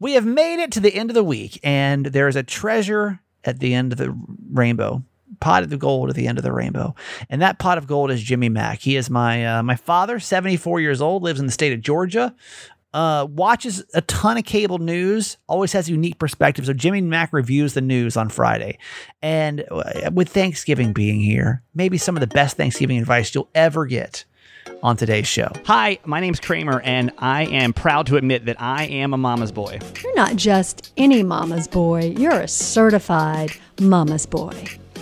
We have made it to the end of the week, and there is a treasure at the end of the rainbow. Pot of gold at the end of the rainbow, and that pot of gold is Jimmy Mack. He is my uh, my father, seventy four years old, lives in the state of Georgia. Uh, watches a ton of cable news, always has unique perspective. So Jimmy Mack reviews the news on Friday, and uh, with Thanksgiving being here, maybe some of the best Thanksgiving advice you'll ever get on today's show. Hi, my name's Kramer, and I am proud to admit that I am a mama's boy. You're not just any mama's boy, you're a certified mama's boy.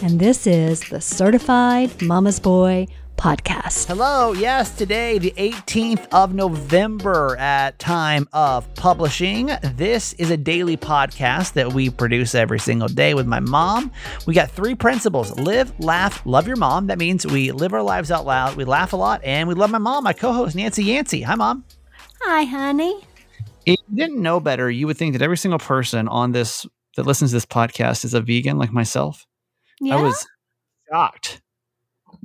And this is the Certified Mama's Boy podcast. Hello, yes, today, the 18th of November at time of publishing. This is a daily podcast that we produce every single day with my mom. We got three principles live, laugh, love your mom. That means we live our lives out loud, we laugh a lot, and we love my mom, my co host, Nancy Yancey. Hi, mom. Hi, honey. If you didn't know better, you would think that every single person on this that listens to this podcast is a vegan like myself. Yeah. I was shocked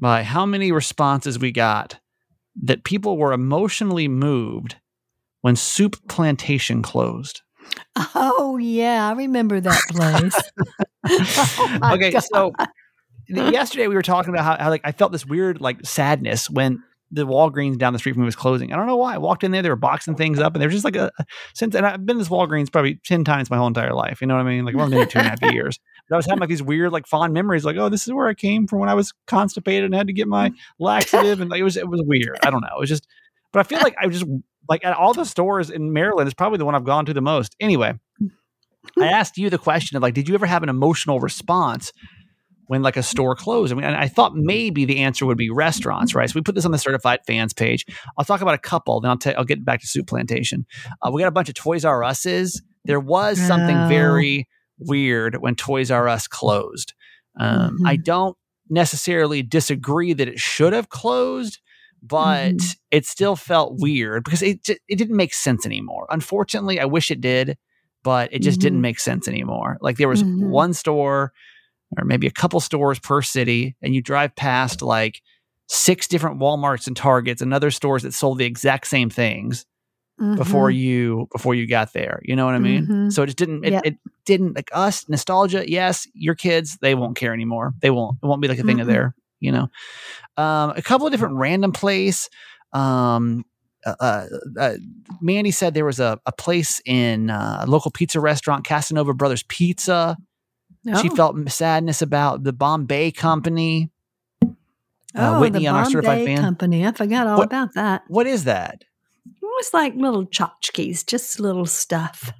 by how many responses we got that people were emotionally moved when Soup Plantation closed. Oh, yeah. I remember that place. oh, okay, God. so yesterday we were talking about how, how like I felt this weird like sadness when the Walgreens down the street from me was closing. I don't know why. I walked in there, they were boxing things up, and there's just like a since and I've been to this Walgreens probably ten times my whole entire life. You know what I mean? Like I've only been here two and a half years. I was having like these weird like fond memories, like oh, this is where I came from when I was constipated and had to get my laxative, and like it was it was weird. I don't know. It was just, but I feel like I just like at all the stores in Maryland is probably the one I've gone to the most. Anyway, I asked you the question of like, did you ever have an emotional response? when like a store closed. I mean, and I thought maybe the answer would be restaurants, right? So we put this on the certified fans page. I'll talk about a couple, then I'll i I'll get back to Soup Plantation. Uh, we got a bunch of Toys R Us's. There was something Oh. very weird when Toys R Us closed. Um, I don't necessarily disagree that it should have closed, but Mhm. it still felt weird because it it didn't make sense anymore. Unfortunately, I wish it did, but it just didn't Mhm. make sense anymore. Like there was Mhm. one store or maybe a couple stores per city, and you drive past like six different Walmarts and Targets and other stores that sold the exact same things before Mhm. you before you got there. You know what I mean? Mhm. So it just didn't it, Yep. it didn't like us nostalgia. Yes, your kids they won't care anymore. They won't. It won't be like a thing of Mm-mm. their. You know, um, a couple of different random place. Um, uh, uh, uh, Mandy said there was a, a place in uh, a local pizza restaurant, Casanova Brothers Pizza. She Oh. felt sadness about the Bombay Company. Uh, oh, Whitney the on our certified Bombay fan. company. I forgot all What- about that. What is that? Was like little tchotchkes, just little stuff,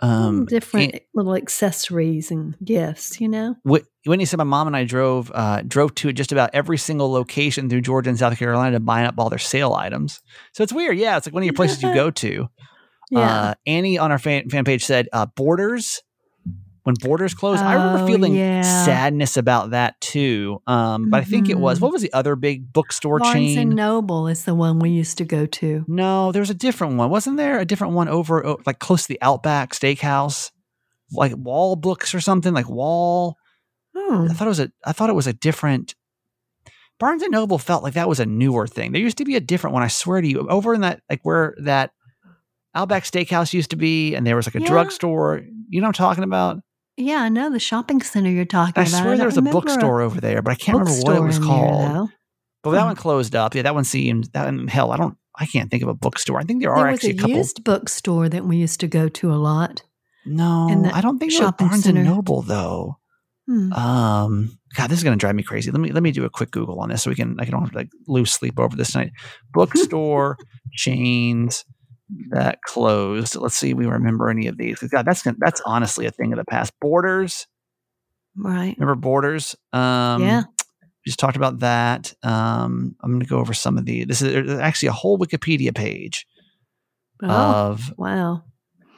Um, different and little accessories and gifts. You know. Whit- Whitney said my mom and I drove uh, drove to just about every single location through Georgia and South Carolina to buy up all their sale items. So it's weird. Yeah, it's like one of your places you go to. Yeah. Uh, Annie on our fan, fan page said uh, Borders. When Borders closed, I remember Oh, feeling yeah. sadness about that too. Um, but I think it was Mhm. what was the other big bookstore chain. Barnes chain? and Noble is the one we used to go to. No, there was a different one. Wasn't there a different one over like close to the Outback Steakhouse? Like Wall Books or something like Wall. Hmm. I thought it was a I thought it was a different Barnes and Noble felt like that was a newer thing. There used to be a different one, I swear to you. Over in that like where that Outback Steakhouse used to be and there was like a Yeah. drugstore. You know what I'm talking about? Yeah, I know the shopping center you're talking about. I about. swear don't there was a bookstore over there, but I can't remember what it was there, called. but that Hmm. one closed up. Yeah, that one seemed that one, hell, I don't I can't think of a bookstore. I think there are There was actually a a couple used bookstore that we used to go to a lot. No, I don't think it was shopping Barnes center. and Noble though. Hmm. Um, God, this is gonna drive me crazy. Let me let me do a quick Google on this so we can I can don't have to like lose sleep over this night. Bookstore chains that closed. Let's see if we remember any of these. God, that's that's honestly a thing of the past. Borders, Right. remember Borders? Um, Yeah. we just talked about that. Um, I'm gonna go over some of the. This is actually a whole Wikipedia page Oh, of wow.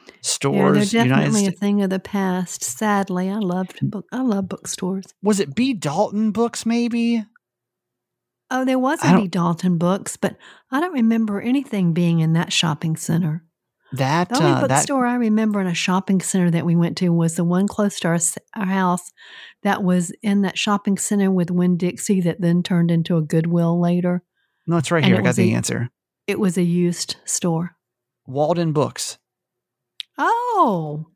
Yeah, stores. they're United definitely a States. thing of the past. Sadly, I loved book. I love bookstores. Was it B Dalton Books? Maybe. Oh, there was I a don't- B. Dalton Books, but I don't remember anything being in that shopping center. That The only uh, that bookstore I remember in a shopping center that we went to was the one close to our, our house that was in that shopping center with Winn Dixie that then turned into a Goodwill later. no, it's right and here. it I got the a- answer. It was a used store. Walden Books. Oh,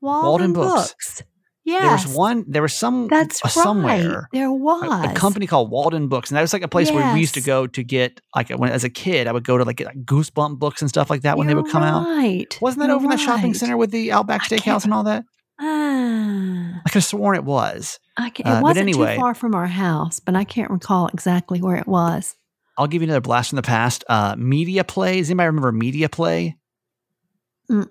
Walden, Walden Books. Books. There was one. There was some. That's uh, right. somewhere. There was A, company called Walden Books, and that was like a place where we used to go to get like when as a kid, I would go to like get like Goosebump books and stuff like that when they You're would come out. right. Wasn't that You're over in the shopping center with the Outback Steakhouse and all that? Ah, I could have sworn it was. I can, Uh, it but wasn't anyway. too far from our house, but I can't recall exactly where it was. I'll give you another blast from the past. Uh, Media Play. Does anybody remember Media Play?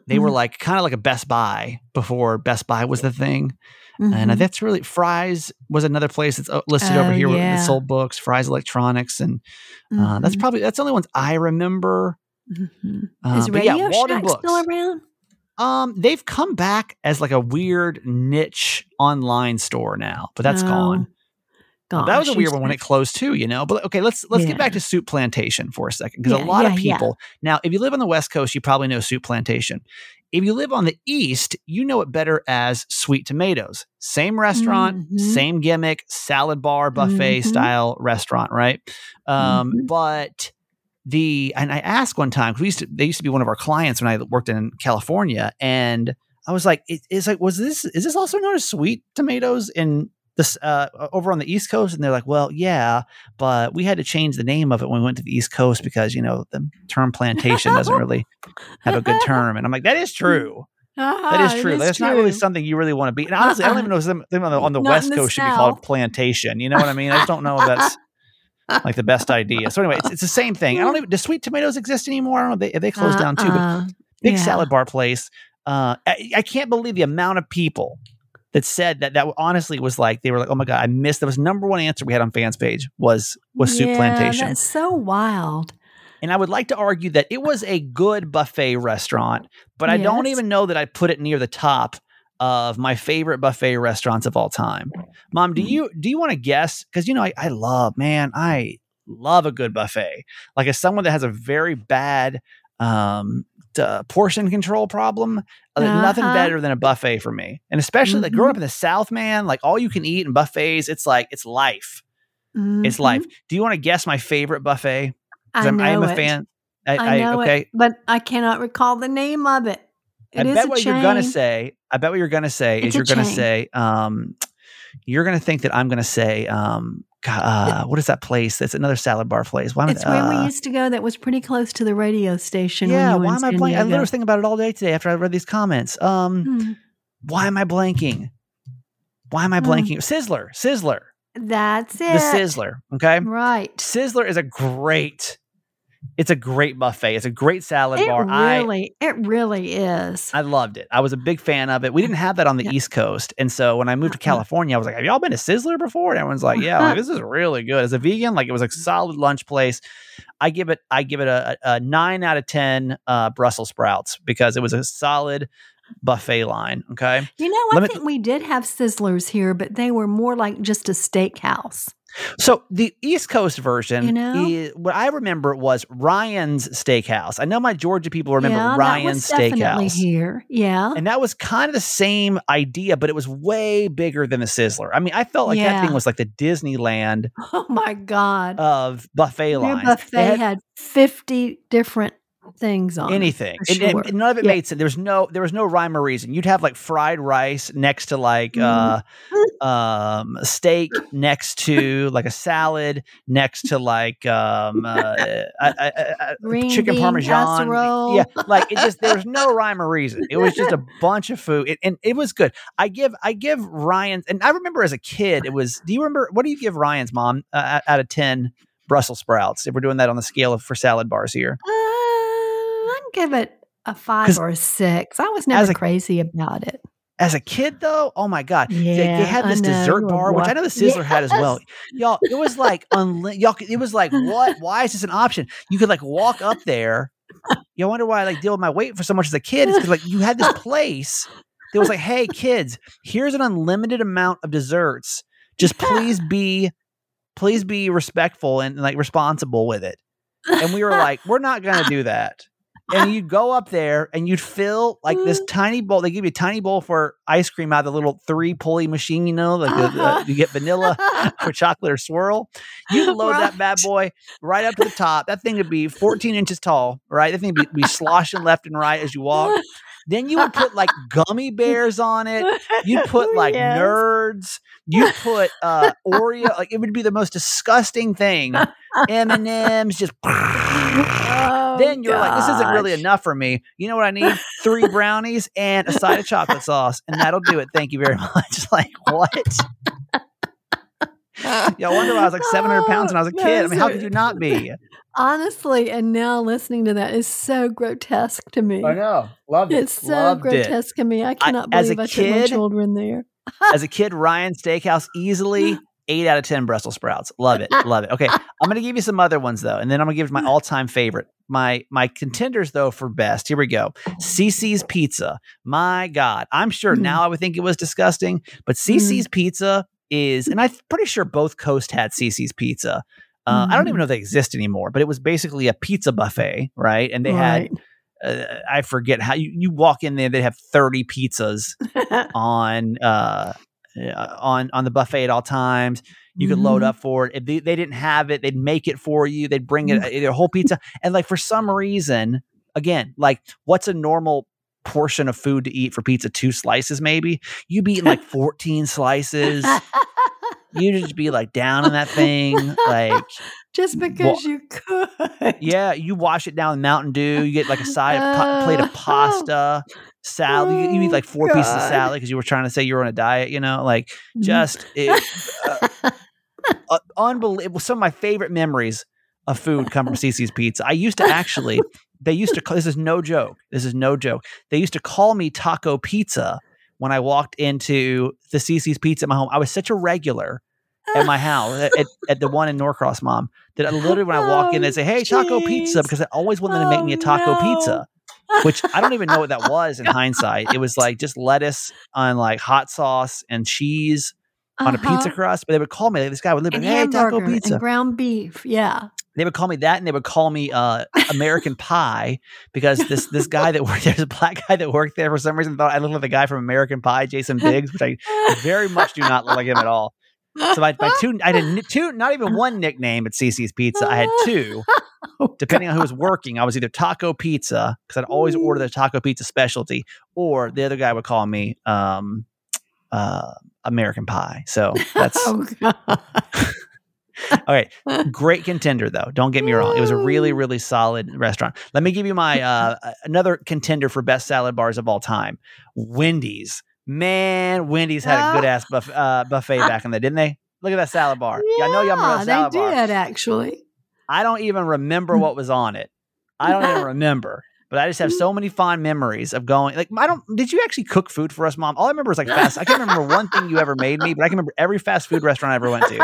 They were like kind of like a Best Buy before Best Buy was the thing. And uh, mhm. that's really Fry's was another place that's uh, listed over Oh, here. where yeah. It sold books, Fry's Electronics, and uh, that's Mhm, probably that's the only ones I remember. mhm. Uh, Is yeah, Radio Walden Shack Books. still around? Um, they've come back as like a weird niche online store now, but that's Oh, gone. Gone. that was a weird one when it closed too, you know. But okay, let's let's get back to Soup Plantation for a second because Yeah, a lot of yeah, yeah. people now, if you live on the West Coast, you probably know Soup Plantation. If you live on the East, you know it better as Sweet Tomatoes. Same restaurant, Mhm. same gimmick, salad bar buffet Mhm. style restaurant, right? Um, Mhm. But the and I asked one time 'cause we used to they used to be one of our clients when I worked in California, and I was like, it, "Is like was this is this also known as Sweet Tomatoes in this uh, over on the East Coast?" And they're like, "Well, yeah, but we had to change the name of it when we went to the East Coast because you know the term plantation doesn't really have a good term." And I'm like, "That is true. That Ah, is true. That's not really something you really want to be." And honestly, I don't Uh-uh. even know if them, them on the, on the West the Coast should be called plantation. You know what I mean? I just don't know if that's like the best idea. So anyway, it's, it's the same thing. I don't even. Do sweet tomatoes exist anymore? I don't know. They they closed down too. But Uh-uh. big Yeah. salad bar place. Uh, I, I can't believe the amount of people that said that. That honestly was like they were like, oh my god, I missed. That was number one answer we had on fans page was was soup Yeah, plantation. That's so wild. And I would like to argue that it was a good buffet restaurant, but I don't even know that I put it near the top of my favorite buffet restaurants of all time. Mom, do Mm. you do you want to guess? Because you know, I, I love, man, I love a good buffet. Like as someone that has a very bad um d- portion control problem, uh, nothing Uh-huh. better than a buffet for me. And especially like growing up in the South, man, like all you can eat and buffets, it's like it's life. It's Mhm. life. Do you want to guess my favorite buffet? I I'm, know I'm a it. fan. I, I know okay. it, but I cannot recall the name of it. I It is bet what you're gonna say. I bet what you're gonna say It's is you're gonna say, um, you're gonna think that I'm gonna say, um, uh, what is that place? That's another salad bar place. Why am I- It's where we uh, used to go. That was pretty close to the radio station. yeah. Why am I blanking? I literally was thinking about it all day today after I read these comments. Um, Hmm. why am I blanking? Why am I Hmm. blanking? Sizzler, Sizzler, That's it. the Sizzler. Okay, Right. Sizzler is a great. It's a great buffet. It's a great salad It bar. I really, it really is. I loved it. I was a big fan of it. We didn't have that on the Yeah. East Coast. And so when I moved to Uh-uh. California, I was like, have y'all been to Sizzler before? And everyone's like, yeah, like, this is really good. As a vegan, like it was a solid lunch place. I give it, I give it a, a nine out of 10 uh, Brussels sprouts because it was a solid buffet line. Okay. You know, I think we did have Sizzlers here, but they were more like just a steakhouse. So the East Coast version, You know? is, what I remember was Ryan's Steakhouse. I know my Georgia people remember yeah, Ryan's that was definitely Steakhouse. here. Yeah. And that was kind of the same idea, but it was way bigger than the Sizzler. I mean, I felt like that thing was like the Disneyland oh my God. of buffet Their lines. buffet They had had 50 different things on anything. and sure. none of it Yeah. made sense. There was no there was no rhyme or reason. You'd have like fried rice next to like Mhm. uh um steak next to like a salad next to like um uh, uh, uh, Green chicken parmesan. casserole. Yeah, like it just there was no rhyme or reason. It was just a bunch of food, It- and it was good. I give I give Ryan's, and I remember as a kid, it was. Do you remember what do you give Ryan's mom uh, out of ten Brussels sprouts? If we're doing that on the scale of for salad bars here, give it a five or a six. I was as never a- crazy about it. as a kid though, oh my god, they, they had this dessert bar, which I know the Sizzler had as well. Y'all, it was like unli- y'all. It was like what? Why is this an option? You could like walk up there. You wonder why I like deal with my weight for so much as a kid. It's because like you had this place that was like, hey kids, here's an unlimited amount of desserts. Just please be, please be respectful and like responsible with it. And we were like, we're not gonna do that. And you'd go up there and you'd fill like this tiny bowl. They give you a tiny bowl for ice cream out of the little three pulley machine, you know, like Uh-huh. the, you get vanilla or chocolate or swirl. You load that bad boy right up to the top. That thing would be 14 inches tall, right? That thing would be, be sloshing left and right as you walk. Then you would put like gummy bears on it. You'd put like Yes. nerds. You put uh Oreo. Like it would be the most disgusting thing. M and M's just. Oh, then you're like, this isn't really enough for me. You know what I need? Three brownies and a side of chocolate sauce, and that'll do it. Thank you very much. Like what? Yeah, I wonder why I was like 700 pounds when I was a kid. I mean, how could you not be? Honestly, and now listening to that is so grotesque to me. I know. Loved it. It's so Loved it. grotesque to me. I cannot as a believe I took my kid- children there. As a kid, Ryan Steakhouse easily eight out of 10 Brussels sprouts. Love it. Love it. Okay. I'm going to give you some other ones though. And then I'm going to give my all time favorite. My, my contenders though for best. Here we go. CiCi's Pizza. My God. I'm sure Mm. now I would think it was disgusting, but CiCi's Pizza is, and I'm pretty sure both Coast had CiCi's Pizza. Uh, I don't even Mhm. know if they exist anymore, but it was basically a pizza buffet, right? And they right. had, uh, I forget how you, you walk in there, they'd have 30 pizzas on uh, on on the buffet at all times. You could load Mhm. up for it. If they, they didn't have it, they'd make it for you. They'd bring it Mm. a whole pizza. And like for some reason, again, like what's a normal portion of food to eat for pizza? Two slices, maybe. You'd be eating like 14 slices. You'd just be like down in that thing. Like, Just because you could. yeah, you wash it down with Mountain Dew. You get like a side of plate of Uh, pasta, salad. You, you eat like four pieces of salad because you were trying to say you were on a diet. You know, like just it, uh, uh, unbelievable. Some of my favorite memories of food come from CiCi's Pizza. I used to actually, they used to call, this is no joke. This is no joke. They used to call me Taco Pizza when I walked into the CiCi's Pizza at my home. I was such a regular at my house at, at, the one in Norcross, mom, that I literally when I walk in, they say, "Hey, Taco Pizza," because I always wanted to make me a Oh, taco no. pizza. Which I don't even know what that was in hindsight. It was like just lettuce on like hot sauce and cheese on a pizza Uh-huh. crust. But they would call me. like, This guy would live in, hey, taco pizza. and ground beef. Yeah. they would call me that, and they would call me uh, American Pie because this this guy that worked there's a black guy that worked there for some reason thought I looked like the guy from American Pie, Jason Biggs, which I very much do not look like him at all. So my, my two, I had two, not even one nickname at CiCi's Pizza. I had two, Oh, depending on who was working. I was either Taco Pizza because I'd always order the Taco Pizza specialty, or the other guy would call me um, uh, American Pie. So that's Oh, God. okay. Great contender though. Don't get me wrong. It was a really, really solid restaurant. Let me give you my uh, another contender for best salad bars of all time. Wendy's. Man, Wendy's had a good ass buff- uh, buffet back in there, didn't they? Look at that salad bar. Yeah, I know y'all remember that salad they bar. did actually. I don't even remember mm. what was on it. I don't even remember. But I just have so many fond memories of going. Like I don't. Did you actually cook food for us, mom? All I remember is like fast. I can't remember one thing you ever made me, but I can remember every fast food restaurant I ever went to.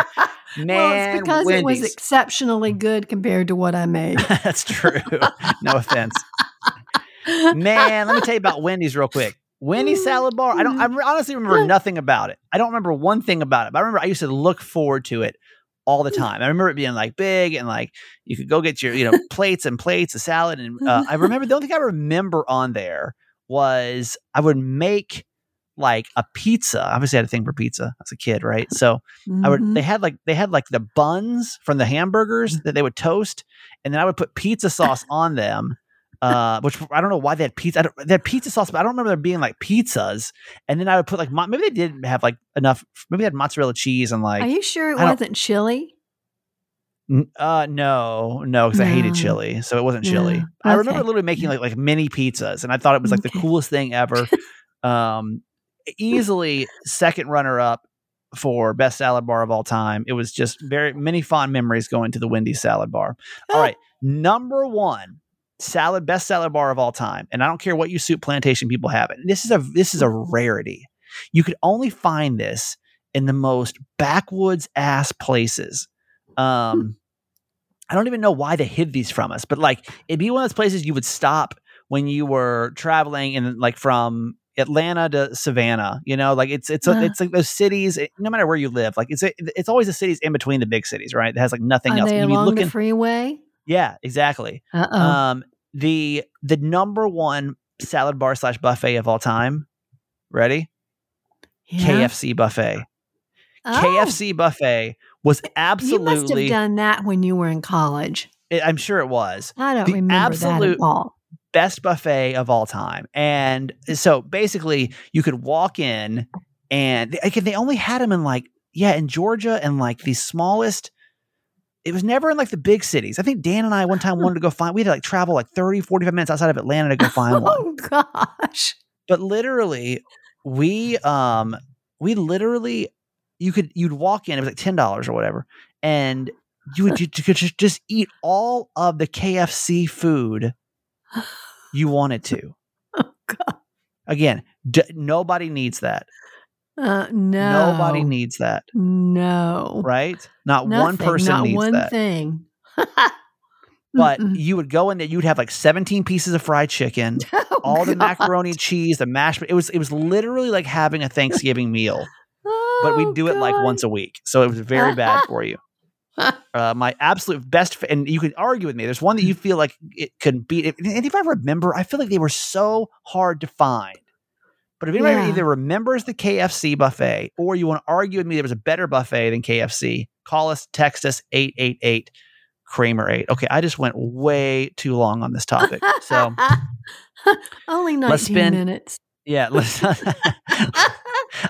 Man, well, it's because it was exceptionally good compared to what I made. That's true. No offense. Man, let me tell you about Wendy's real quick. Wendy's mm-hmm. salad bar. I don't. I mm-hmm. honestly remember nothing about it. I don't remember one thing about it. But I remember I used to look forward to it all the time. I remember it being like big and like you could go get your you know plates and plates of salad. And uh, I remember the only thing I remember on there was I would make like a pizza. Obviously, I had a thing for pizza as a kid, right? So I would. Mhm. They had like they had like the buns from the hamburgers that they would toast, and then I would put pizza sauce on them. Uh, which I don't know why they had pizza. I don't, they had pizza sauce, but I don't remember there being like pizzas. And then I would put like mo- maybe they didn't have like enough. Maybe they had mozzarella cheese and like Are you sure it wasn't chili? N- Uh, no, no, because I hated chili, so it wasn't chili. No. I remember literally making like like mini pizzas, and I thought it was like the coolest thing ever. um, easily second runner up for best salad bar of all time. It was just very many fond memories going to the Wendy's salad bar. All right, number one salad best salad bar of all time, and I don't care what you soup plantation people have it. This is a this is a rarity. You could only find this in the most backwoods ass places. Um, I don't even know why they hid these from us, but like it'd be one of those places you would stop when you were traveling and like from Atlanta to Savannah, you know, like it's it's a, it's like those cities. it- no matter where you live, like it's a, it's always the cities in between the big cities, right? It has like nothing Are else. they along looking, the freeway? yeah, exactly. Uh oh. Um, the the number one salad bar slash buffet of all time. Ready? KFC buffet. Oh. KFC buffet was Oh, You must have absolutely. done that when you were in college. I'm sure it was. I don't The remember that at all. best buffet of all time. And so basically, you could walk in, and again, they only had them in like yeah, in Georgia and like the smallest. It was never in like the big cities. I think Dan and I one time wanted to go find. We had to like travel like 30, 45 minutes outside of Atlanta to go find one. Oh gosh. But literally, we um we literally you could you'd walk in. It was like ten dollars or whatever, and you would you, could just, just eat all of the KFC food you wanted to. Oh god. Again, d- nobody needs that. Uh, no. Nobody needs that, No. right? Not one person Not needs one that. thing. But Mm-mm. you would go in there, you'd have like 17 pieces of fried chicken, Oh, all the macaroni and cheese, the mashed. It was it was literally like having a Thanksgiving meal, but we Oh, do it like once a week, so it was very bad for you. Uh, my absolute best, fa- and you can argue with me. There's one that you feel like it could beat. And if I remember, I feel like they were so hard to find. But if anybody Yeah. either remembers the KFC buffet or you want to argue with me there was a better buffet than KFC, call us, text us 888 Kramer 8. Okay, I just went way too long on this topic. So, only 19 Let's spin- minutes. yeah, let's.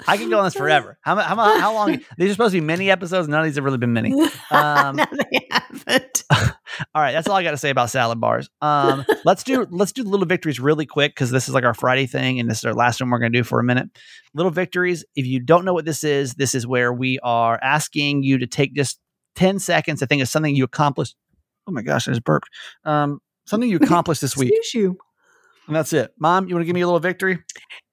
I can go on this forever. How, how, how long? These are supposed to be many episodes. None of these have really been many. Um, no, they haven't. All right, that's all I got to say about salad bars. Um, let's do let's do little victories really quick because this is like our Friday thing, and this is our last one we're going to do for a minute. Little victories. If you don't know what this is, this is where we are asking you to take just ten seconds to think of something you accomplished. Oh my gosh, I just burped. Um, something you accomplished this week, Excuse you. And that's it. Mom, you want to give me a little victory?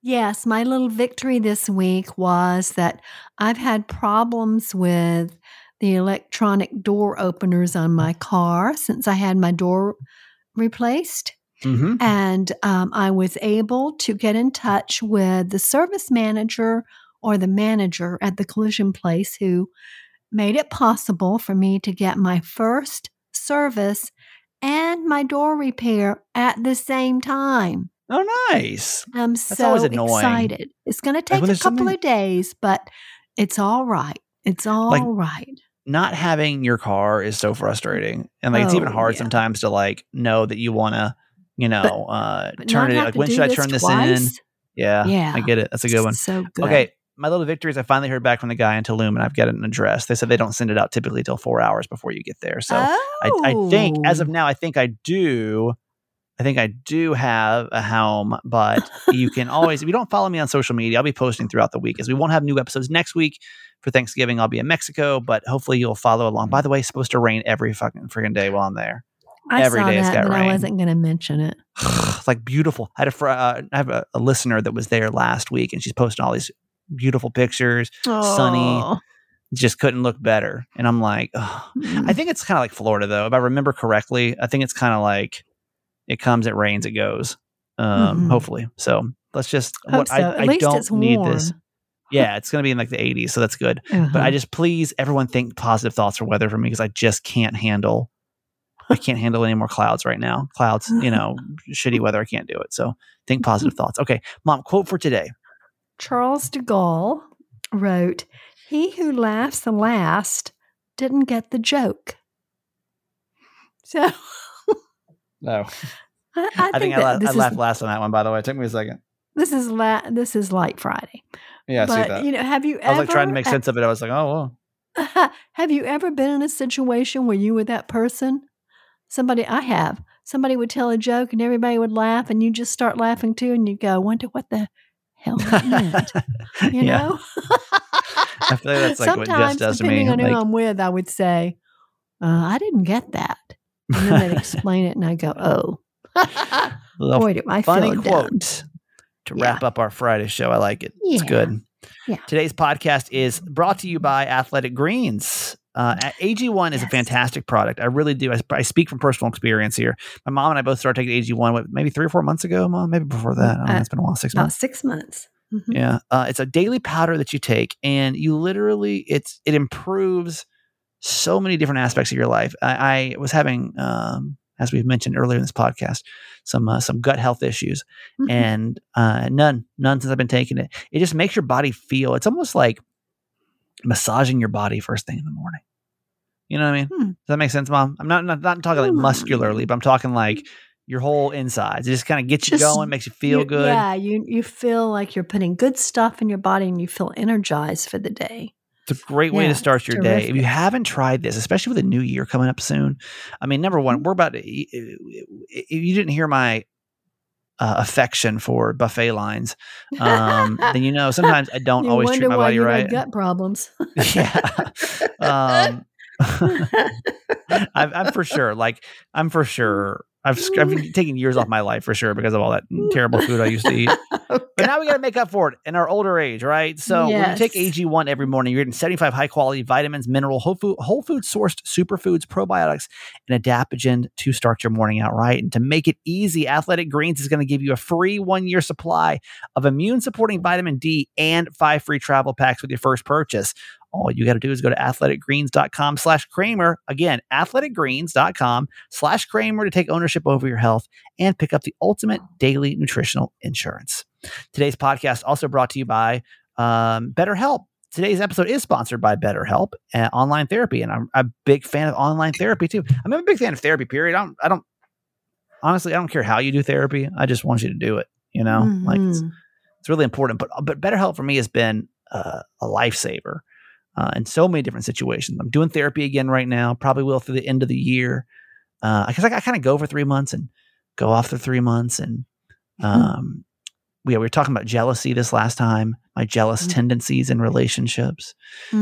Yes, my little victory this week was that I've had problems with the electronic door openers on my car since I had my door replaced. Mm-hmm. And um, I was able to get in touch with the service manager or the manager at the collision place who made it possible for me to get my first service and my door repair at the same time. Oh, nice. I'm That's so excited. It's going to take when a couple something- of days, but it's all right. It's all right. Like, Not having your car is so frustrating, and like it's even Oh, hard yeah. sometimes to like know that you want to, you know, uh, But turn it. Like when should I turn this in? Yeah, Yeah. I get it. That's a good one. So good. Okay, my little victory is I finally heard back from the guy in Tulum, and I've got an address. They said they don't send it out typically till four hours before you get there. So I, I think as of Oh. now, I think I do. I think I do have a helm, but you can always, if you don't follow me on social media, I'll be posting throughout the week as we won't have new episodes next week for Thanksgiving. I'll be in Mexico, but hopefully you'll follow along. By the way, it's supposed to rain every fucking freaking day while I'm there. I every saw day that, got rain. I wasn't going to mention it. It's like beautiful. I had a fr- uh, I have a, a listener that was there last week, and she's posting all these beautiful pictures. Sunny. Oh. Just couldn't look better. And I'm like, oh. I think it's kind of like Florida, though. If I remember correctly, I think it's kind of like it comes, it rains, it goes. Um, Mhm. Hopefully, so let's just. What so. I, At I least don't it's need this. Yeah, it's going to be in like the 80s, so that's good. But I Uh-huh. just please everyone think positive thoughts for weather for me because I just can't handle. I can't handle any more clouds right now. Clouds, you know, shitty weather. I can't do it. So think positive thoughts. Okay, mom. Quote for today. Charles de Gaulle wrote, He who laughs the last didn't get the joke. So No, I, I, I, think, I, la- I this, laughed is, last on that one. By the way, it took me a second. this is la- this is light Friday. Yeah, I see that. you know, have you I was ever like trying to make sense of it. I was like, oh, well. have you ever been in a situation where you were that person? Somebody I have. Somebody would tell a joke and everybody would laugh and you just start laughing too and you go, wonder what the hell meant. You yeah. know? I feel like that's like what Sometimes, does to me. depending on who I'm with, I would say, uh, I didn't get that. And then they'd explain it and I go, oh. Boy, do I funny feel quote dumb. to Yeah. wrap up our Friday show. I like it. It's good. Yeah. Today's podcast is brought to you by Athletic Greens. Uh, AG1 is a fantastic product. I really do. I, I speak from personal experience here. My mom and I both started taking AG1 what, maybe three or four months ago. Mom, maybe before that. I don't know. Uh, It's been a while. Six About months. six months. Mhm. Yeah, uh, it's a daily powder that you take, and you literally it's it improves so many different aspects of your life. I, I was having, um, as we've mentioned earlier in this podcast, some uh, some gut health issues, Mhm. and uh, none none since I've been taking it. It just makes your body feel. It's almost like massaging your body first thing in the morning. You know what I mean? Hmm. Does that make sense, Mom? I'm not not, not talking like Hmm. muscularly, but I'm talking like your whole insides. It just kind of gets you going, makes you feel You- good. Yeah, you you feel like you're putting good stuff in your body and you feel energized for the day. It's a great way Yeah, to start your day. If you haven't tried this, especially with a new year coming up soon, I mean, number Mm-hmm. one, we're about to. If you didn't hear my uh, affection for buffet lines, um, then you know sometimes I don't you always treat my body right. gut problems. yeah. Um, I'm, I'm for sure. Like I'm for sure. I've I've been taking years off my life for sure because of all that terrible food I used to eat. Oh, but now we got to make up for it in our older age, right? So when you take AG1 every morning, you're getting 75 high quality vitamins, mineral, whole food, whole food sourced superfoods, probiotics, and adaptogen to start your morning out right. And to make it easy, Athletic Greens is going to give you a free one year supply of immune supporting vitamin D and five free travel packs with your first purchase. All you got to do is go to athleticgreens.com slash Kramer. Again, athleticgreens.com slash Kramer to take ownership over your health and pick up the ultimate daily nutritional insurance. Today's podcast also brought to you by um, BetterHelp. Today's episode is sponsored by BetterHelp uh, online therapy, and I'm a big fan of online therapy too. I'm a big fan of therapy. Period. I don't. I don't. Honestly, I don't care how you do therapy. I just want you to do it. You know, like it's, Mhm. it's really important. But but BetterHelp for me has been uh, a lifesaver uh, in so many different situations. I'm doing therapy again right now. Probably will through the end of the year. Because I, I kind of go for three months and go off for three months, and um, we, we were talking about jealousy this last time. My jealous Mhm. tendencies in relationships.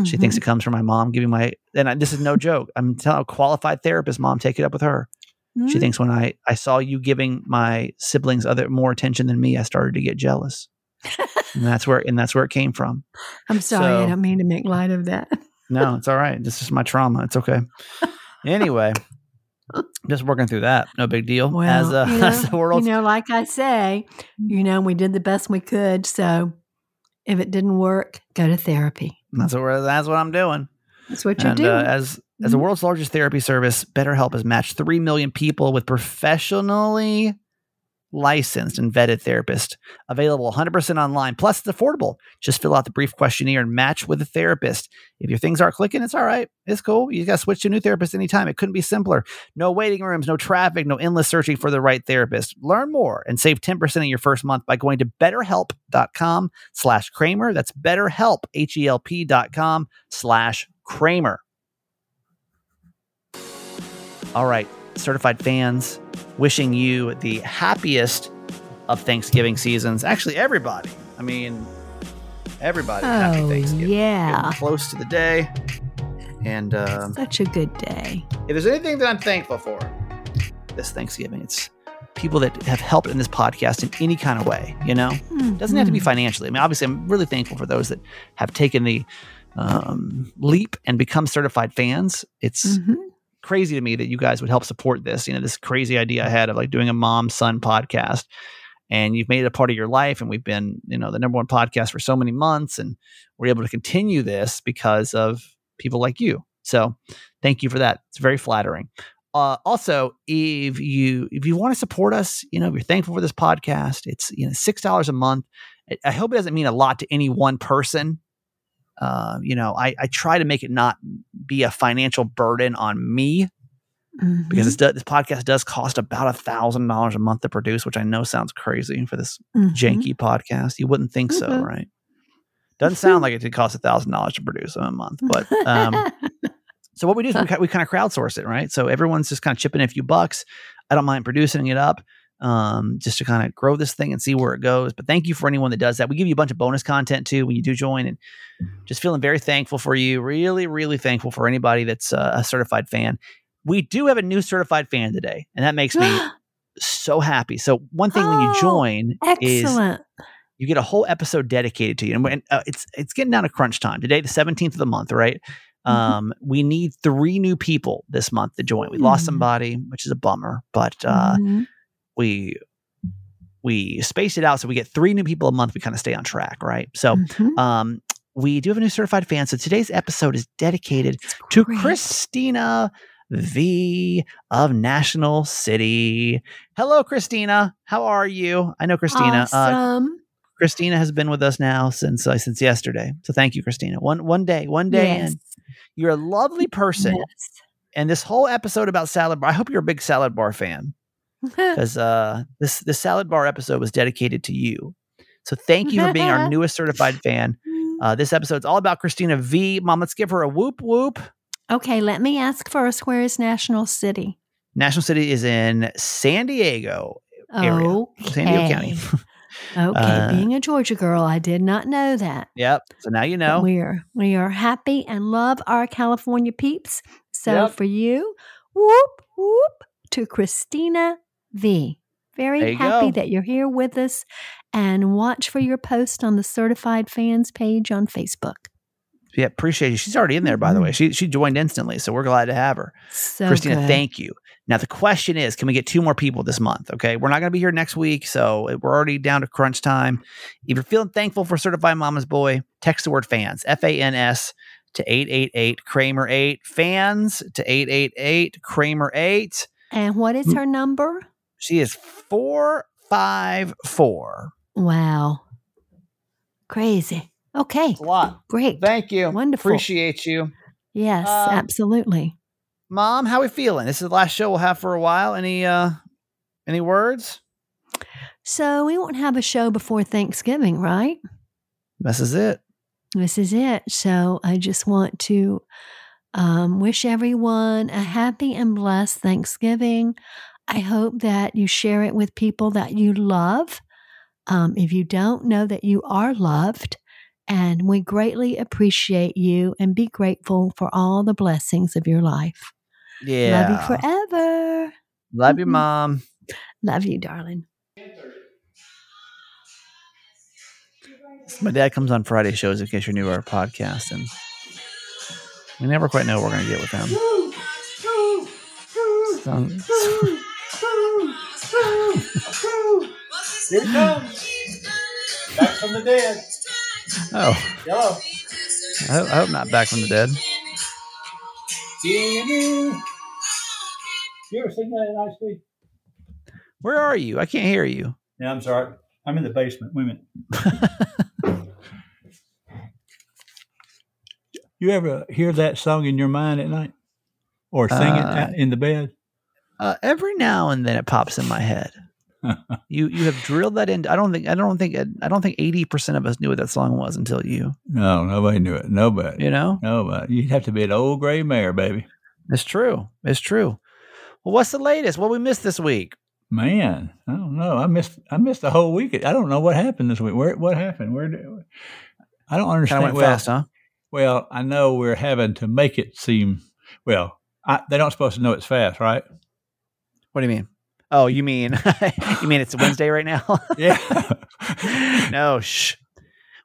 She Mhm. thinks it comes from my mom giving my. And I, this is no joke. I'm telling a qualified therapist. Mom, take it up with her. She Mhm. thinks when I I saw you giving my siblings other more attention than me, I started to get jealous. And that's where and that's where it came from. I'm sorry, I don't mean to make light of that. No, it's all right. This is my trauma. It's okay. Anyway, just working through that. No big deal. Well, as, uh, you, know, as the world, you know, like I say, you know, we did the best we could. So if it didn't work, go to therapy. that's what we're, that's what I'm doing. That's what you're and doing. uh, as as the Mhm. world's largest therapy service, BetterHelp has matched three million people with professionally licensed and vetted therapist. Available 100% online. Plus, it's affordable. Just fill out the brief questionnaire and match with a therapist. If your things aren't clicking, it's all right. It's cool. You got to switch to a new therapist anytime. It couldn't be simpler. No waiting rooms, no traffic, no endless searching for the right therapist. Learn more and save 10% of your first month by going to betterhelp.com slash Kramer. That's betterhelp, H-E-L-P dot com slash Kramer. All right, certified fans, wishing you the happiest of Thanksgiving seasons. Actually, everybody. I mean, everybody. happy Oh, Thanksgiving. yeah. Getting close to the day. And um, Such a good day. if there's anything that I'm thankful for this Thanksgiving, it's people that have helped in this podcast in any kind of way, you know? doesn't have to be Mhm. financially. I mean, obviously, I'm really thankful for those that have taken the um, leap and become certified fans. It's Mhm. Crazy to me that you guys would help support this. You know, this crazy idea I had of like doing a mom son podcast, and you've made it a part of your life. And we've been, you know, the number one podcast for so many months, and we're able to continue this because of people like you. So, thank you for that. It's very flattering. Uh, also, if you if you want to support us, you know, if you're thankful for this podcast, it's you know six dollars a month. I- I hope it doesn't mean a lot to any one person. Uh, you know, I, I try to make it not be a financial burden on me Mhm. because it's, do- this podcast does cost about a thousand dollars a month to produce, which I know sounds crazy for this Mhm. janky podcast. You wouldn't think so, Mhm. right? Doesn't sound like it did cost a thousand dollars to produce a month, but um, so what we do is we, we kind of crowdsource it, right? So everyone's just kind of chipping in a few bucks. I don't mind producing it up um, just to kind of grow this thing and see where it goes. But thank you for anyone that does that. We give you a bunch of bonus content too when you do join, and just feeling very thankful for you. Really, really thankful for anybody that's uh, a certified fan. We do have a new certified fan today, and that makes me so happy. So one thing when you Oh, join is Excellent. you get a whole episode dedicated to you. And when, uh, it's it's getting down to crunch time today, the seventeenth of the month, right? Mhm. Um, we need three new people this month to join. We lost Mm. somebody, which is a bummer, but uh, Mhm. We we spaced it out so we get three new people a month. We kind of stay on track, right? So Mhm. um, we do have a new certified fan. So today's episode is dedicated to Christina V of National City. Hello, Christina. How are you? I know Christina. Uh, Christina has been with us now since uh, since yesterday. So thank you, Christina. One one day, one day, yes. and you're a lovely person. Yes. And this whole episode about salad bar, I hope you're a big salad bar fan. Because uh, this this salad bar episode was dedicated to you. So thank you for being our newest certified fan. Uh, this episode's all about Christina V. Mom, let's give her a whoop whoop. okay, let me ask first where is National City? National City is in San Diego. Area. Okay. San Diego County. okay, Uh, being a Georgia girl, I did not know that. Yep. So now you But know. We are we are happy and love our California peeps. So Yep. for you, whoop whoop to Christina V. Very happy go. that you're here with us, and watch for your post on the Certified Fans page on Facebook. Yeah, appreciate you. She's already in there, by the way. Mm-hmm. She she joined instantly, so we're glad to have her. So Christina, good. thank you. Now the question is, can we get two more people this month? Okay, we're not going to be here next week, so we're already down to crunch time. If you're feeling thankful for Certified Mama's Boy, text the word fans, F A N S, to eight eight eight Kramer eight fans to eight eight eight Kramer eight. And what is mm. her number? She is four five four. Wow, crazy. Okay, a lot. great. Thank you. Wonderful. Appreciate you. Yes, Um, absolutely. Mom, how we feeling? This is the last show we'll have for a while. Any uh any words? So we won't have a show before Thanksgiving, right? This is it. This is it. So I just want to um, wish everyone a happy and blessed Thanksgiving. I hope that you share it with people that you love. Um, if you don't, know that you are loved. And we greatly appreciate you and be grateful for all the blessings of your life. Yeah. Love you forever. Love you, Mhm. mom. Love you, darling. My dad comes on Friday shows in case you're new to our podcast, and we never quite know what we're gonna get with him. Sounds- Here it comes. Back from the dead. oh, Hello. I hope, I hope not back from the dead. You ever seen that in Ice Where are you? I can't hear you. Yeah, I'm sorry. I'm in the basement. Wait a minute. You ever hear that song in your mind at night? Or sing it Uh, out in the bed? Uh, every now and then it pops in my head. You you have drilled that in. I don't think I don't think I don't think eighty percent of us knew what that song was until you. No, nobody knew it. Nobody. You know, Nobody. You'd have to be an old gray mare, baby. it's true. It's true. Well, what's the latest? What we missed this week? Man, I don't know. I missed. I missed the whole week. I don't know what happened this week. Where? What happened? Where? Did, I don't Kind understand. of went well, fast, huh? Well, I know we're having to make it seem well. I, they're not supposed to know it's fast, right? What do you mean? Oh, you mean you mean it's Wednesday right now? Yeah. no, shh.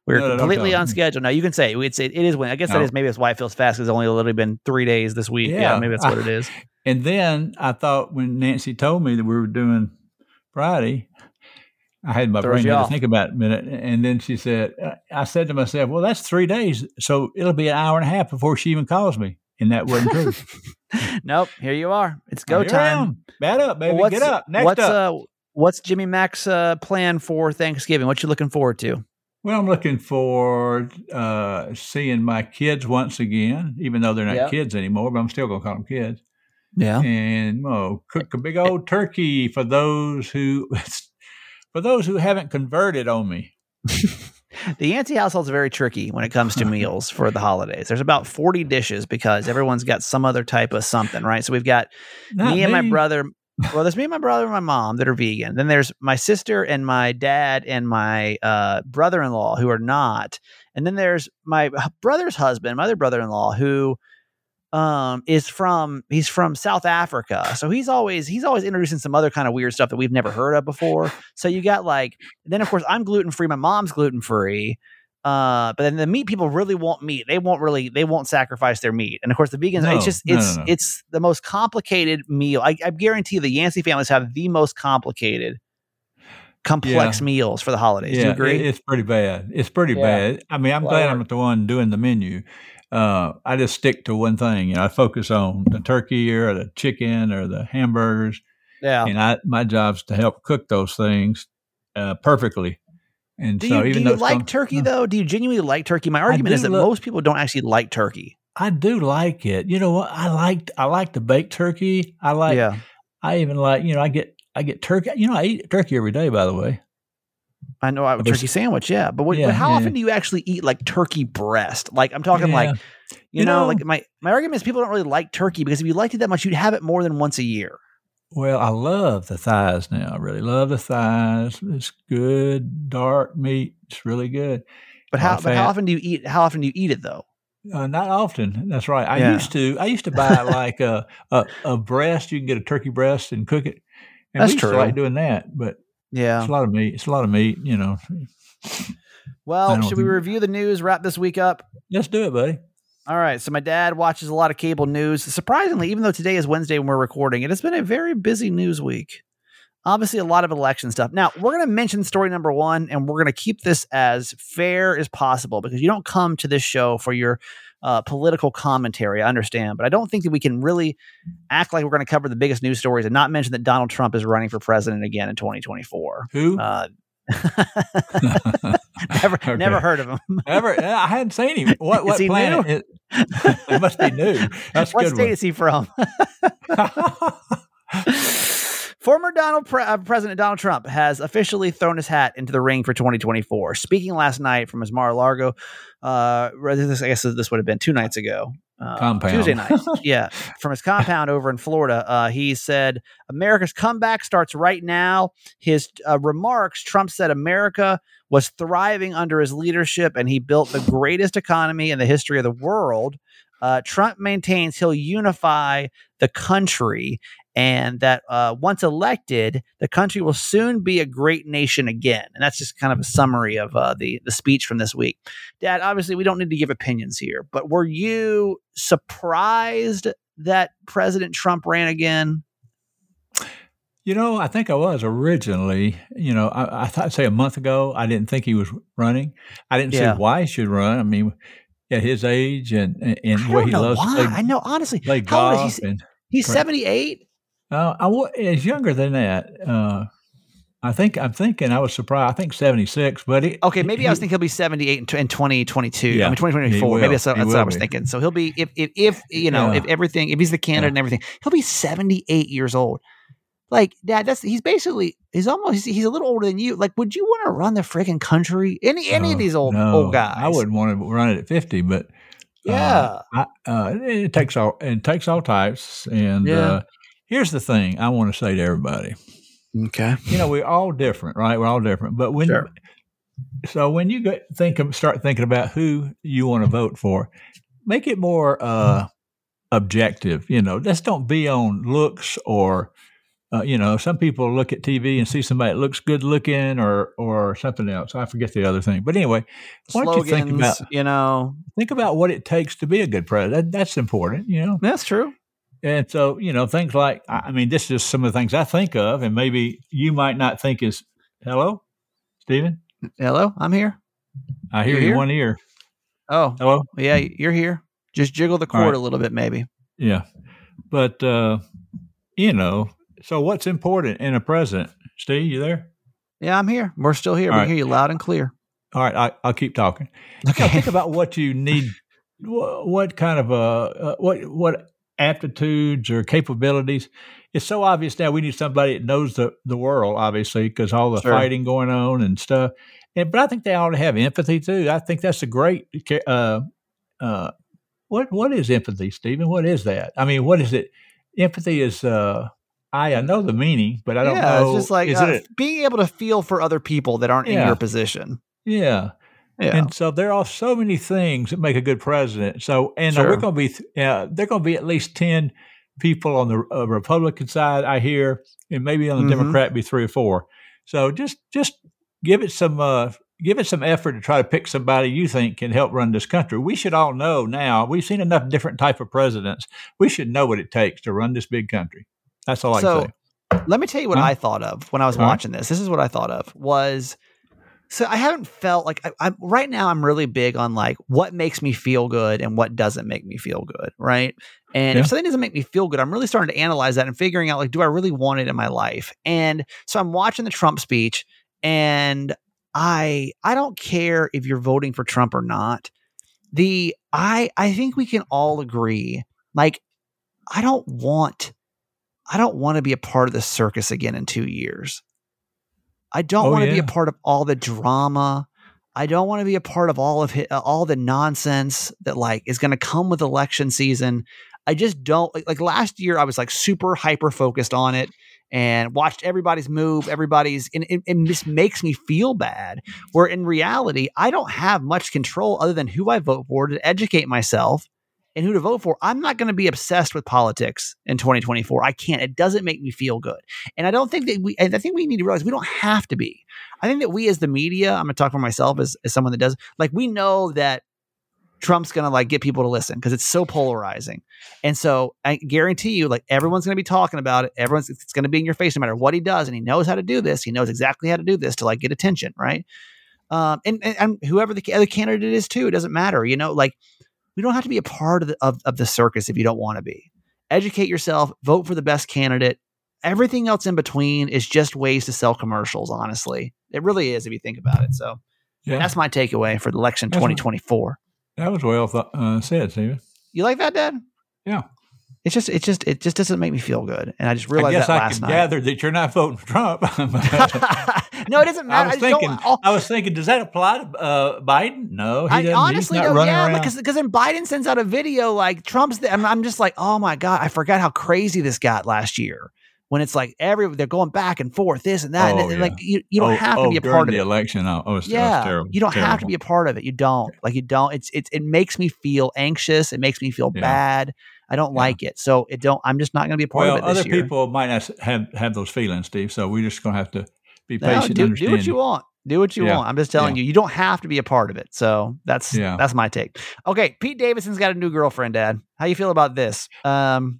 We're No, no, completely on schedule. now. you can say it's it, it is when I guess that No. is maybe that's why it feels fast because it's only literally been three days this week. Yeah, Yeah. maybe that's what it is. and then I thought when Nancy told me that we were doing Friday, I had my Throws brain had to think about it a minute. And then she said, I said to myself, well, that's three days. So it'll be an hour and a half before she even calls me. And that wasn't true. nope, here you are. It's go time. Bat up, baby. What's, Get up. Next what's up. uh what's Jimmy Mack's uh, plan for Thanksgiving? What you looking forward to? Well, I'm looking forward uh, seeing my kids once again, even though they're not Yep. kids anymore, but I'm still going to call them kids. Yeah. And well, cook a big old turkey for those who for those who haven't converted on me. The Yancey household's very tricky when it comes to meals for the holidays. There's about 40 dishes because everyone's got some other type of something, right? So we've got Not me and my brother. Well, there's me and my brother and my mom that are vegan. Then there's my sister and my dad and my uh, brother-in-law who are not. And then there's my brother's husband, my other brother-in-law, who um, is from he's from South Africa. So he's always he's always introducing some other kind of weird stuff that we've never heard of before. So you got like then of course I'm gluten free. My mom's gluten free. Uh, but then the meat people really want meat. They won't really, they won't sacrifice their meat. And of course, the vegans, No, it's just, no, no, it's, no. it's the most complicated meal. I, I guarantee the Yancey families have the most complicated, complex meals for the holidays. Do you Yeah, agree? it- it's pretty bad. It's pretty Yeah. bad. I mean, I'm glad. I'm not the one doing the menu. Uh, I just stick to one thing. You know, I focus on the turkey or the chicken or the hamburgers, yeah. and I my job's to help cook those things uh, perfectly. And Do so, you, do even you though like turkey uh, though? Do you genuinely like turkey? My argument is that lo- most people don't actually like turkey. I do like it. You know what? I like I like the baked turkey. I like. yeah. I even like. You know, I get I get turkey. You know, I eat turkey every day. By the way, I know I But turkey sandwich, yeah. But, what, Yeah, but how yeah. often do you actually eat like turkey breast? Like I'm talking like you, You know, know- like my my argument is people don't really like turkey because if you liked it that much, you'd have it more than once a year. Well, I love the thighs now. I really love the thighs. It's good, dark meat. It's really good. But how but how often do you eat how often do you eat it though? Uh, not often. That's right. I used to. I used to buy like a, a a breast. You can get a turkey breast and cook it. And That's we true. like doing that, but Yeah. it's a lot of meat. It's a lot of meat. You know. Well, should we review the news, wrap this week up? Let's do it, buddy. All right. So my dad watches a lot of cable news. Surprisingly, even though today is Wednesday when we're recording, it has been a very busy news week. Obviously, a lot of election stuff. Now, we're going to mention story number one, and we're going to keep this as fair as possible because you don't come to this show for your uh, political commentary. I understand, but I don't think that we can really act like we're going to cover the biggest news stories and not mention that Donald Trump is running for president again in 2024. Who? Uh, never, Okay. never heard of him. Ever? I hadn't seen him. What? What he planet? new? It, it must be new. That's what state is he from? Former Donald Pre- uh, President Donald Trump has officially thrown his hat into the ring for 2024. Speaking last night from his Mar-a-Lago, uh, this, I guess this would have been two nights ago, uh, Compound. Tuesday night. yeah, from his compound over in Florida, uh, he said, "America's comeback starts right now." His uh, remarks, Trump said, "America was thriving under his leadership, and he built the greatest economy in the history of the world." Uh, Trump maintains he'll unify the country and that uh, once elected, the country will soon be a great nation again. And that's just kind of a summary of uh, the the speech from this week. Dad, obviously, we don't need to give opinions here, but were you surprised that President Trump ran again? You know, I think I was originally. You know, I, I thought say a month ago, I didn't think he was running. I didn't Yeah. see why he should run. I mean, at his age and and, and I the way don't he loves why. to play, I know honestly. play How old is golf, and He's seventy eight. Uh, I wa- is younger than that. Uh, I think I'm thinking I was surprised. I think 76, but he, Okay, maybe I was thinking he'll be 78 in, tw- in 2022. I mean, 2024. Maybe that's, that's what I was be. thinking. So he'll be, if, if, if you know, Yeah. if everything, if he's the candidate Yeah. and everything, he'll be 78 years old. Like, dad, that's, he's basically, he's almost, he's, he's a little older than you. Like, would you want to run the freaking country? Any, any of these old, no, old guys? I wouldn't want to run it at 50, but Yeah. uh, I, uh, it takes all it takes all types. And Yeah. Here's the thing I want to say to everybody. okay. you know, we're all different, right? We're all different. But when Sure. so when you go think of, start thinking about who you want to vote for, make it more uh, objective. You know, just don't be on looks or uh, you know, some people look at TV and see somebody that looks good looking or or something else. I forget the other thing. But anyway, why don't you think about you know, think about what it takes to be a good president? That, that's important. You know. that's true. And so, you know, things like, I mean, this is some of the things I think of, and maybe you might not think is, hello, Stephen? Hello, I'm here. I hear You you here? one ear. Oh, Hello? yeah, you're here. Just jiggle the cord right. a little bit, maybe. Yeah. But, uh, you know, so what's important in a president? Steve, you there? Yeah, I'm here. We're still here. All we right. hear you loud and clear. All right, I, I'll keep talking. Okay. think about what you need, what kind of, uh, uh, what, what aptitudes or capabilities. It's so obvious now we need somebody that knows the, the world, obviously, because all the Sure. fighting going on and stuff. And, but I think they ought to have empathy too. I think that's a great, uh, uh, what, what is empathy, Stephen? What is that? I mean, what is it? Empathy is, uh, I, I know the meaning, but I don't yeah, know. it's just like is uh, it being able to feel for other people that aren't in your position. yeah. Yeah. And so there are so many things that make a good president. So, and uh, Sure. we're going to be, th- uh, there are going to be at least 10 people on the uh, Republican side, I hear, and maybe on the Mhm. Democrat be three or four. So just, just give it some, uh, give it some effort to try to pick somebody you think can help run this country. We should all know now, we've seen enough different type of presidents. We should know what it takes to run this big country. That's all I So, can say. Let me tell you what Huh? I thought of when I was All right. watching this. This is what I thought of was so I haven't felt like I, I'm right now. I'm really big on like what makes me feel good and what doesn't make me feel good, right? And Yeah. if something doesn't make me feel good, I'm really starting to analyze that and figuring out like, do I really want it in my life? And so I'm watching the Trump speech, and I I don't care if you're voting for Trump or not. The I I think we can all agree like I don't want I don't want to be a part of the circus again in two years. I don't Oh, want to be a part of all the drama. I don't want to be a part of all of hi- uh, all the nonsense that like is going to come with election season. I just don't like, like last year. I was like super hyper focused on it and watched everybody's move. Everybody's and it, it just makes me feel bad. Where in reality, I don't have much control other than who I vote for to educate myself and who to vote for. I'm not going to be obsessed with politics in 2024. I can't. It doesn't make me feel good. And I don't think that we, I think we need to realize we don't have to be. I think that we as the media, I'm going to talk for myself as, as someone that does, like, we know that Trump's going to like get people to listen because it's so polarizing. And so I guarantee you, like, everyone's going to be talking about it. Everyone's, it's going to be in your face no matter what he does. And he knows how to do this. He knows exactly how to do this to like get attention. Right. Um, and, and, and whoever the other candidate is too, it doesn't matter. You know, like, we don't have to be a part of the, of, of the circus if you don't want to be. Educate yourself, vote for the best candidate. Everything else in between is just ways to sell commercials, honestly. It really is if you think about it. So Yeah, that's my takeaway for the election That's right. 2024. that was well thought, uh, said, Stephen. You like that, Dad? Yeah. It's just it just it just doesn't make me feel good. And I just I realized guess that I last could night. gather that you're not voting for Trump. no, it doesn't matter. I was don't- thinking. I was thinking. Does that apply to uh, Biden? No, he I doesn't. honestly he's not don't. running Yeah, because because then Biden sends out a video like Trump's. The, I'm, I'm just like, oh my god, I forgot how crazy this got last year. When it's like every they're going back and forth, this and that, and, Oh, and, yeah. like you, you don't oh, have to oh, be a part of the it. election. Oh, oh, it's, yeah, terrible. you don't have to be a part of it. You don't like you don't. It's it's it makes me feel anxious. It makes me feel Yeah. bad. I don't Yeah. like it. So it don't. I'm just not going to be a part Well, of it this other year. people might not have have those feelings, Steve. So we're just going to have to be No, patient. do, do what you want. Do what you Yeah. want. I'm just telling you, you don't have to be a part of it. So that's Yeah. that's my take. Okay, Pete Davidson's got a new girlfriend. Dad, how you feel about this? Um,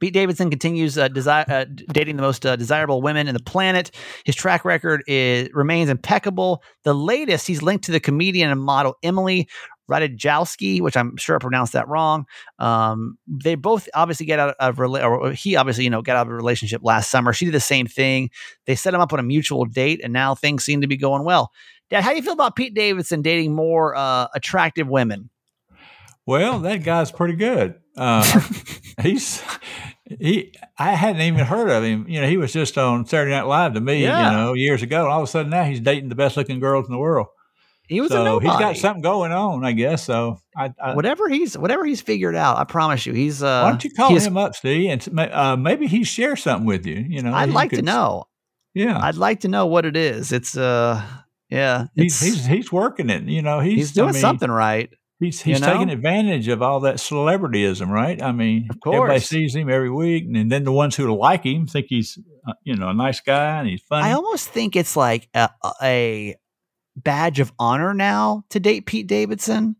Pete Davidson continues uh, desi- uh, dating the most uh, desirable women in the planet. His track record is remains impeccable. The latest, he's linked to the comedian and model Emily Ratajkowski, which I'm sure I pronounced that wrong. Um, they both obviously get out of rela- or he obviously you know got out of a relationship last summer. She did the same thing. They set him up on a mutual date, and now things seem to be going well. Dad, how do you feel about Pete Davidson dating more uh, attractive women? Well, that guy's pretty good. Uh, he's he. I hadn't even heard of him. You know, he was just on Saturday Night Live to me. Yeah. You know, years ago. And all of a sudden now he's dating the best looking girls in the world. He was a so nobody. he's got something going on, I guess. So I, I whatever he's whatever he's figured out. I promise you, he's. Uh, why don't you call him up, Steve, and uh, maybe he shares something with you. You know, I'd like to know. Yeah, I'd like to know what it is. It's uh, yeah, he's it's, he's he's working it. You know, he's he's doing I mean, something right. He's you he's taking advantage of all that celebrityism, right? I mean, Of course. everybody sees him every week, and then the ones who like him think he's, uh, you know, a nice guy and he's funny. I almost think it's like a, a badge of honor now to date Pete Davidson.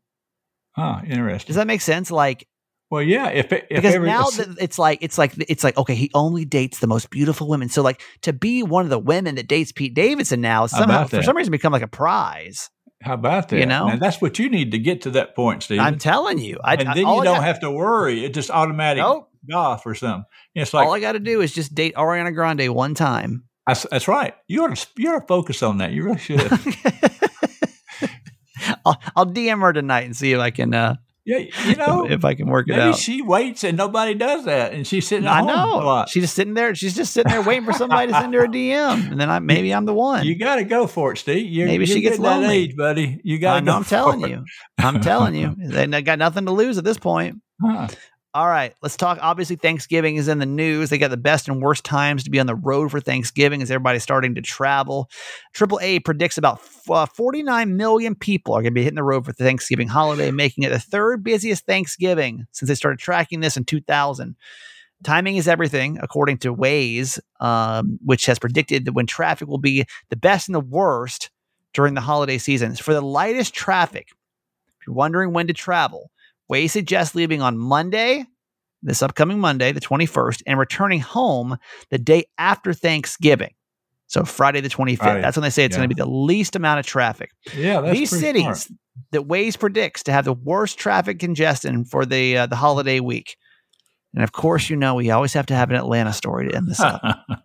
Ah, interesting. Does that make sense? Like well, yeah. If, it- if because every, now that it's like it's like it's like okay, he only dates the most beautiful women. So like to be one of the women that dates Pete Davidson now somehow for some reason become like a prize. how about that? you know? and that's what you need to get to that point, Steve. I'm telling you, I, and then all you don't got- have to worry. It just automatic Nope. golf or something. It's like all I got to do is just date Ariana Grande one time. That's, that's right. You ought to you ought to focus on that. You really should. I'll, I'll DM her tonight and see if I can uh, yeah, you know. if I can work it Maybe out. she waits and nobody does that, and she's sitting I know. lot. She's just sitting there. She's just sitting there waiting for somebody to send her a DM, and then I maybe I'm the one. You got to go for it, Steve. You're, Maybe she you're gets getting that lonely. age, buddy. You got I know. go. I'm telling it. you. I'm telling you. They they got nothing to lose at this point. Huh. All right, let's talk. Obviously, Thanksgiving is in the news. They got the best and worst times to be on the road for Thanksgiving as everybody's starting to travel. AAA predicts about f- uh, 49 million people are going to be hitting the road for the Thanksgiving holiday, making it the third busiest Thanksgiving since they started tracking this in 2000. Timing is everything, according to Waze, um, which has predicted that when traffic will be the best and the worst during the holiday seasons. For the lightest traffic, if you're wondering when to travel, Waze suggests leaving on Monday, this upcoming Monday, the 21st, and returning home the day after Thanksgiving. So Friday the 25th. Friday. That's when they say it's Yeah. going to be the least amount of traffic. Yeah, that's These cities smart. that Waze predicts to have the worst traffic congestion for the uh, the holiday week. And of course, you know we always have to have an Atlanta story to end this up.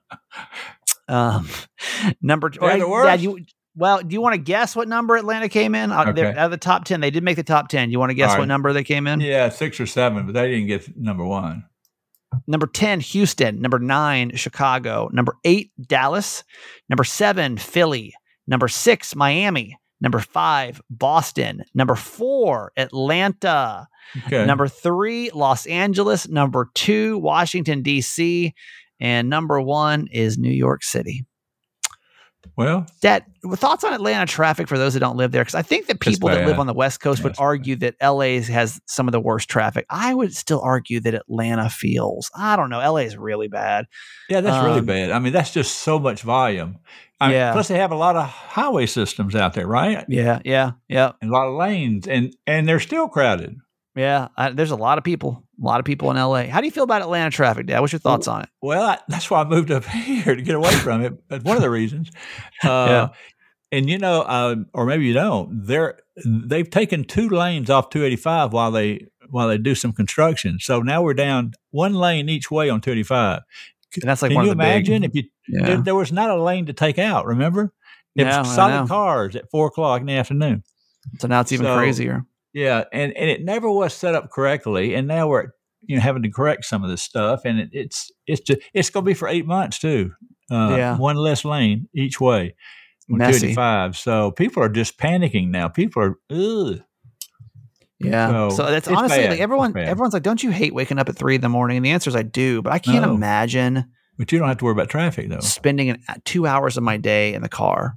Um, number two, the Dad, you, well, do you want to guess what number Atlanta came in? Uh, they're- Okay. Out of the top 10, they did make the top 10. You want to guess All what number they came in? yeah, six or seven, but they didn't get number one. Number 10, Houston. Number nine, Chicago. Number eight, Dallas. Number seven, Philly. Number six, Miami. Number five, Boston. Number four, Atlanta. Okay. Number three, Los Angeles. Number two, Washington, D.C. And number one is New York City. Well, Dad, thoughts on Atlanta traffic for those that don't live there? Because I think that people that live on the West Coast would argue that LA has some of the worst traffic. I would still argue that Atlanta feels. I don't know. LA is really bad. yeah, that's really Um, bad. I mean, that's just so much volume. I mean, Yeah. Plus, they have a lot of highway systems out there, right? Yeah, yeah, yeah, And a lot of lanes, and and they're still crowded. yeah. I, there's a lot of people. A lot of people in LA. How do you feel about Atlanta traffic, Dad? What's your thoughts on it? Well, I, that's why I moved up here to get away from it. That's one of the reasons. Uh, Yeah. And you know, uh, or maybe you don't. They're they've taken two lanes off 285 while they while they do some construction. So now we're down one lane each way on 285. And that's like Can one you of the imagine big. if you Yeah. there, there was not a lane to take out? Remember, it Yeah, was solid cars at four o'clock in the afternoon. So now it's even So- crazier. Yeah, and and it never was set up correctly, and now we're you know having to correct some of this stuff, and it, it's it's just it's going to be for eight months too. Uh, Yeah. one less lane each way. Messy. 285. So people are just panicking now. People are ugh. Yeah. So, So, that's honestly bad. like everyone. Everyone's like, "Don't you hate waking up at three in the morning?" And the answer is, I do. But I can't No. imagine But you don't have to worry about traffic though. spending an, two hours of my day in the car.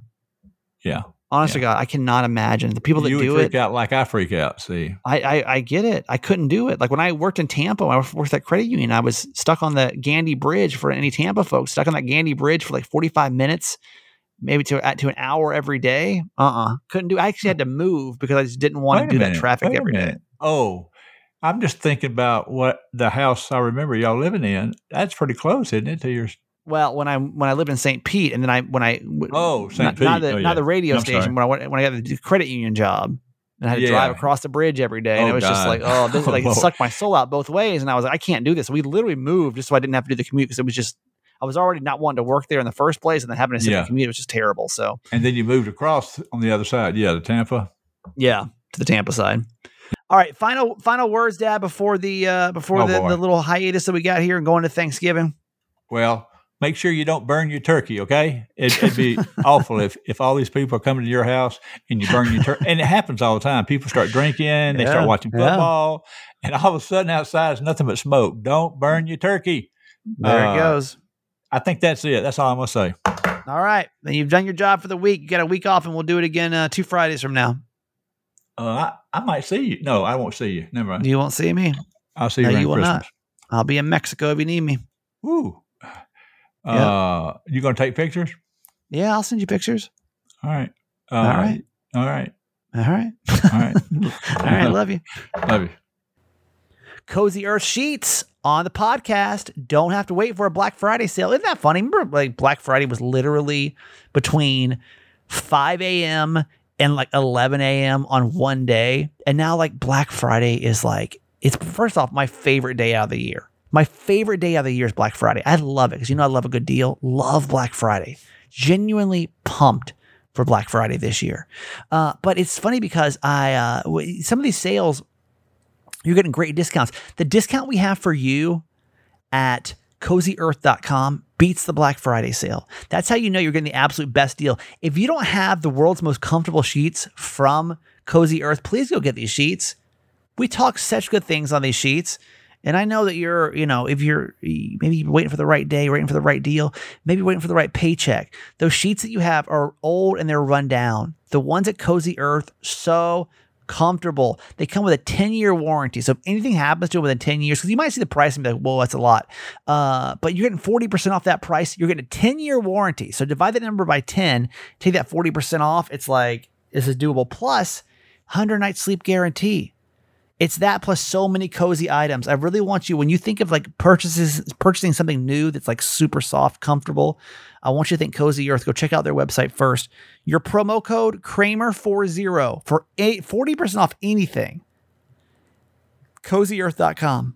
Yeah, Honestly, God, I cannot imagine the people that you do freak it. out like I freak out. See, I, I I get it. I couldn't do it. Like when I worked in Tampa, when I worked at credit union. I was stuck on the Gandy Bridge for any Tampa folks. Stuck on that Gandy Bridge for like forty five minutes, maybe to to an hour every day. Uh uh couldn't do. I actually had to move because I just didn't want to do minute, that traffic every day. Oh, I'm just thinking about what the house I remember y'all living in. That's pretty close, isn't it? To your Well, when I when I lived in St. Pete, and then I when I Oh, St. not, not Pete. the Oh, not the radio I'm station sorry. when I went when I got the credit union job, and I had to drive across the bridge every day, and Oh, it was just like oh this Oh, like it sucked my soul out both ways, and I was like I can't do this. We literally moved just so I didn't have to do the commute because it was just I was already not wanting to work there in the first place, and then having to sit in Yeah. the commute was just terrible. So and then you moved across on the other side. Yeah, to Tampa. yeah, to the Tampa side. All right, final final words, Dad, before the uh before Oh, the, boy. the little hiatus that we got here and going to Thanksgiving. Well, make sure you don't burn your turkey, okay? It, it'd be awful if, if all these people are coming to your house and you burn your turkey. And it happens all the time. People start drinking, they Yeah, start watching yeah. football, and all of a sudden outside is nothing but smoke. Don't burn your turkey. There Uh, it goes. I think that's it. That's all I'm going to say. All right. Then you've done your job for the week. You got a week off, and we'll do it again uh, two Fridays from now. Uh, I, I might see you. No, I won't see you. Never mind. You won't see me. I'll see No, you around you will Christmas. not. I'll be in Mexico if you need me. Woo. Uh, you going to take pictures? Yeah, I'll send you pictures. All right. Uh, All right. All right. All right. All right. All right. Love you. Love you. Cozy Earth Sheets on the podcast. Don't have to wait for a Black Friday sale. Isn't that funny? Remember, like Black Friday was literally between 5 a.m. and like 11 a.m. on one day. And now, like, Black Friday is like, it's first off my favorite day out of the year. My favorite day of the year is Black Friday. I love it because you know I love a good deal. Love Black Friday. Genuinely pumped for Black Friday this year. Uh, but it's funny because I uh, some of these sales you're getting great discounts. The discount we have for you at cozyearth.com beats the Black Friday sale. That's how you know you're getting the absolute best deal. If you don't have the world's most comfortable sheets from Cozy Earth, please go get these sheets. We talk such good things on these sheets. And I know that you're, you know, if you're maybe waiting for the right day, waiting for the right deal, maybe waiting for the right paycheck. Those sheets that you have are old and they're run down. The ones at Cozy Earth, so comfortable. They come with a 10 year warranty. So if anything happens to them within 10 years, because you might see the price and be like, whoa, that's a lot. Uh, but you're getting 40% off that price. You're getting a 10 year warranty. So divide that number by 10, take that 40% off. It's like, this is doable. Plus, 100 night sleep guarantee. It's that plus so many cozy items. I really want you when you think of like purchases, purchasing something new that's like super soft, comfortable. I want you to think Cozy Earth. Go check out their website first. Your promo code Kramer40 for eight, 40% off anything. CozyEarth.com.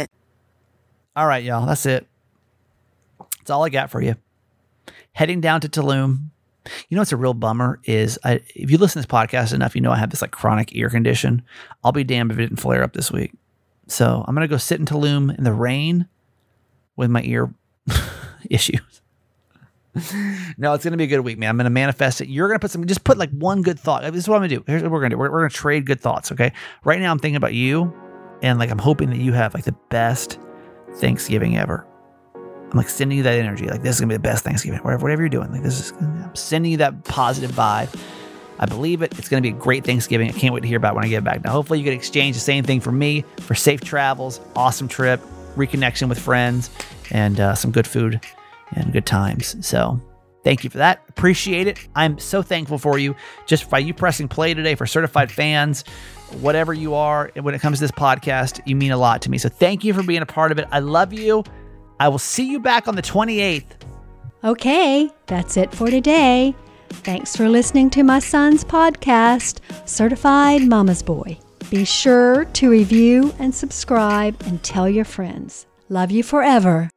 All right, y'all. That's it. That's all I got for you. Heading down to Tulum. You know what's a real bummer is I, if you listen to this podcast enough, you know I have this like chronic ear condition. I'll be damned if it didn't flare up this week. So I'm gonna go sit in Tulum in the rain with my ear issues. no, it's gonna be a good week, man. I'm gonna manifest it. You're gonna put some, just put like one good thought. This is what I'm gonna do. Here's what we're gonna do. We're, we're gonna trade good thoughts. Okay. Right now, I'm thinking about you, and like I'm hoping that you have like the best Thanksgiving ever. I'm like sending you that energy. Like this is gonna be the best Thanksgiving. Whatever, whatever you're doing. Like this is. I'm sending you that positive vibe. I believe it. It's to be a great Thanksgiving. I can't wait to hear about when I get back. Now, hopefully, you can exchange the same thing for me for safe travels, awesome trip, reconnection with friends, and uh, some good food and good times. So, thank you for that. Appreciate it. I'm so thankful for you just by you pressing play today for certified fans, whatever you are. When it comes to this podcast, you mean a lot to me. So, thank you for being a part of it. I love you. I will see you back on the 28th. Okay, that's it for today. Thanks for listening to my son's podcast, Certified Mama's Boy. Be sure to review and subscribe and tell your friends. Love you forever.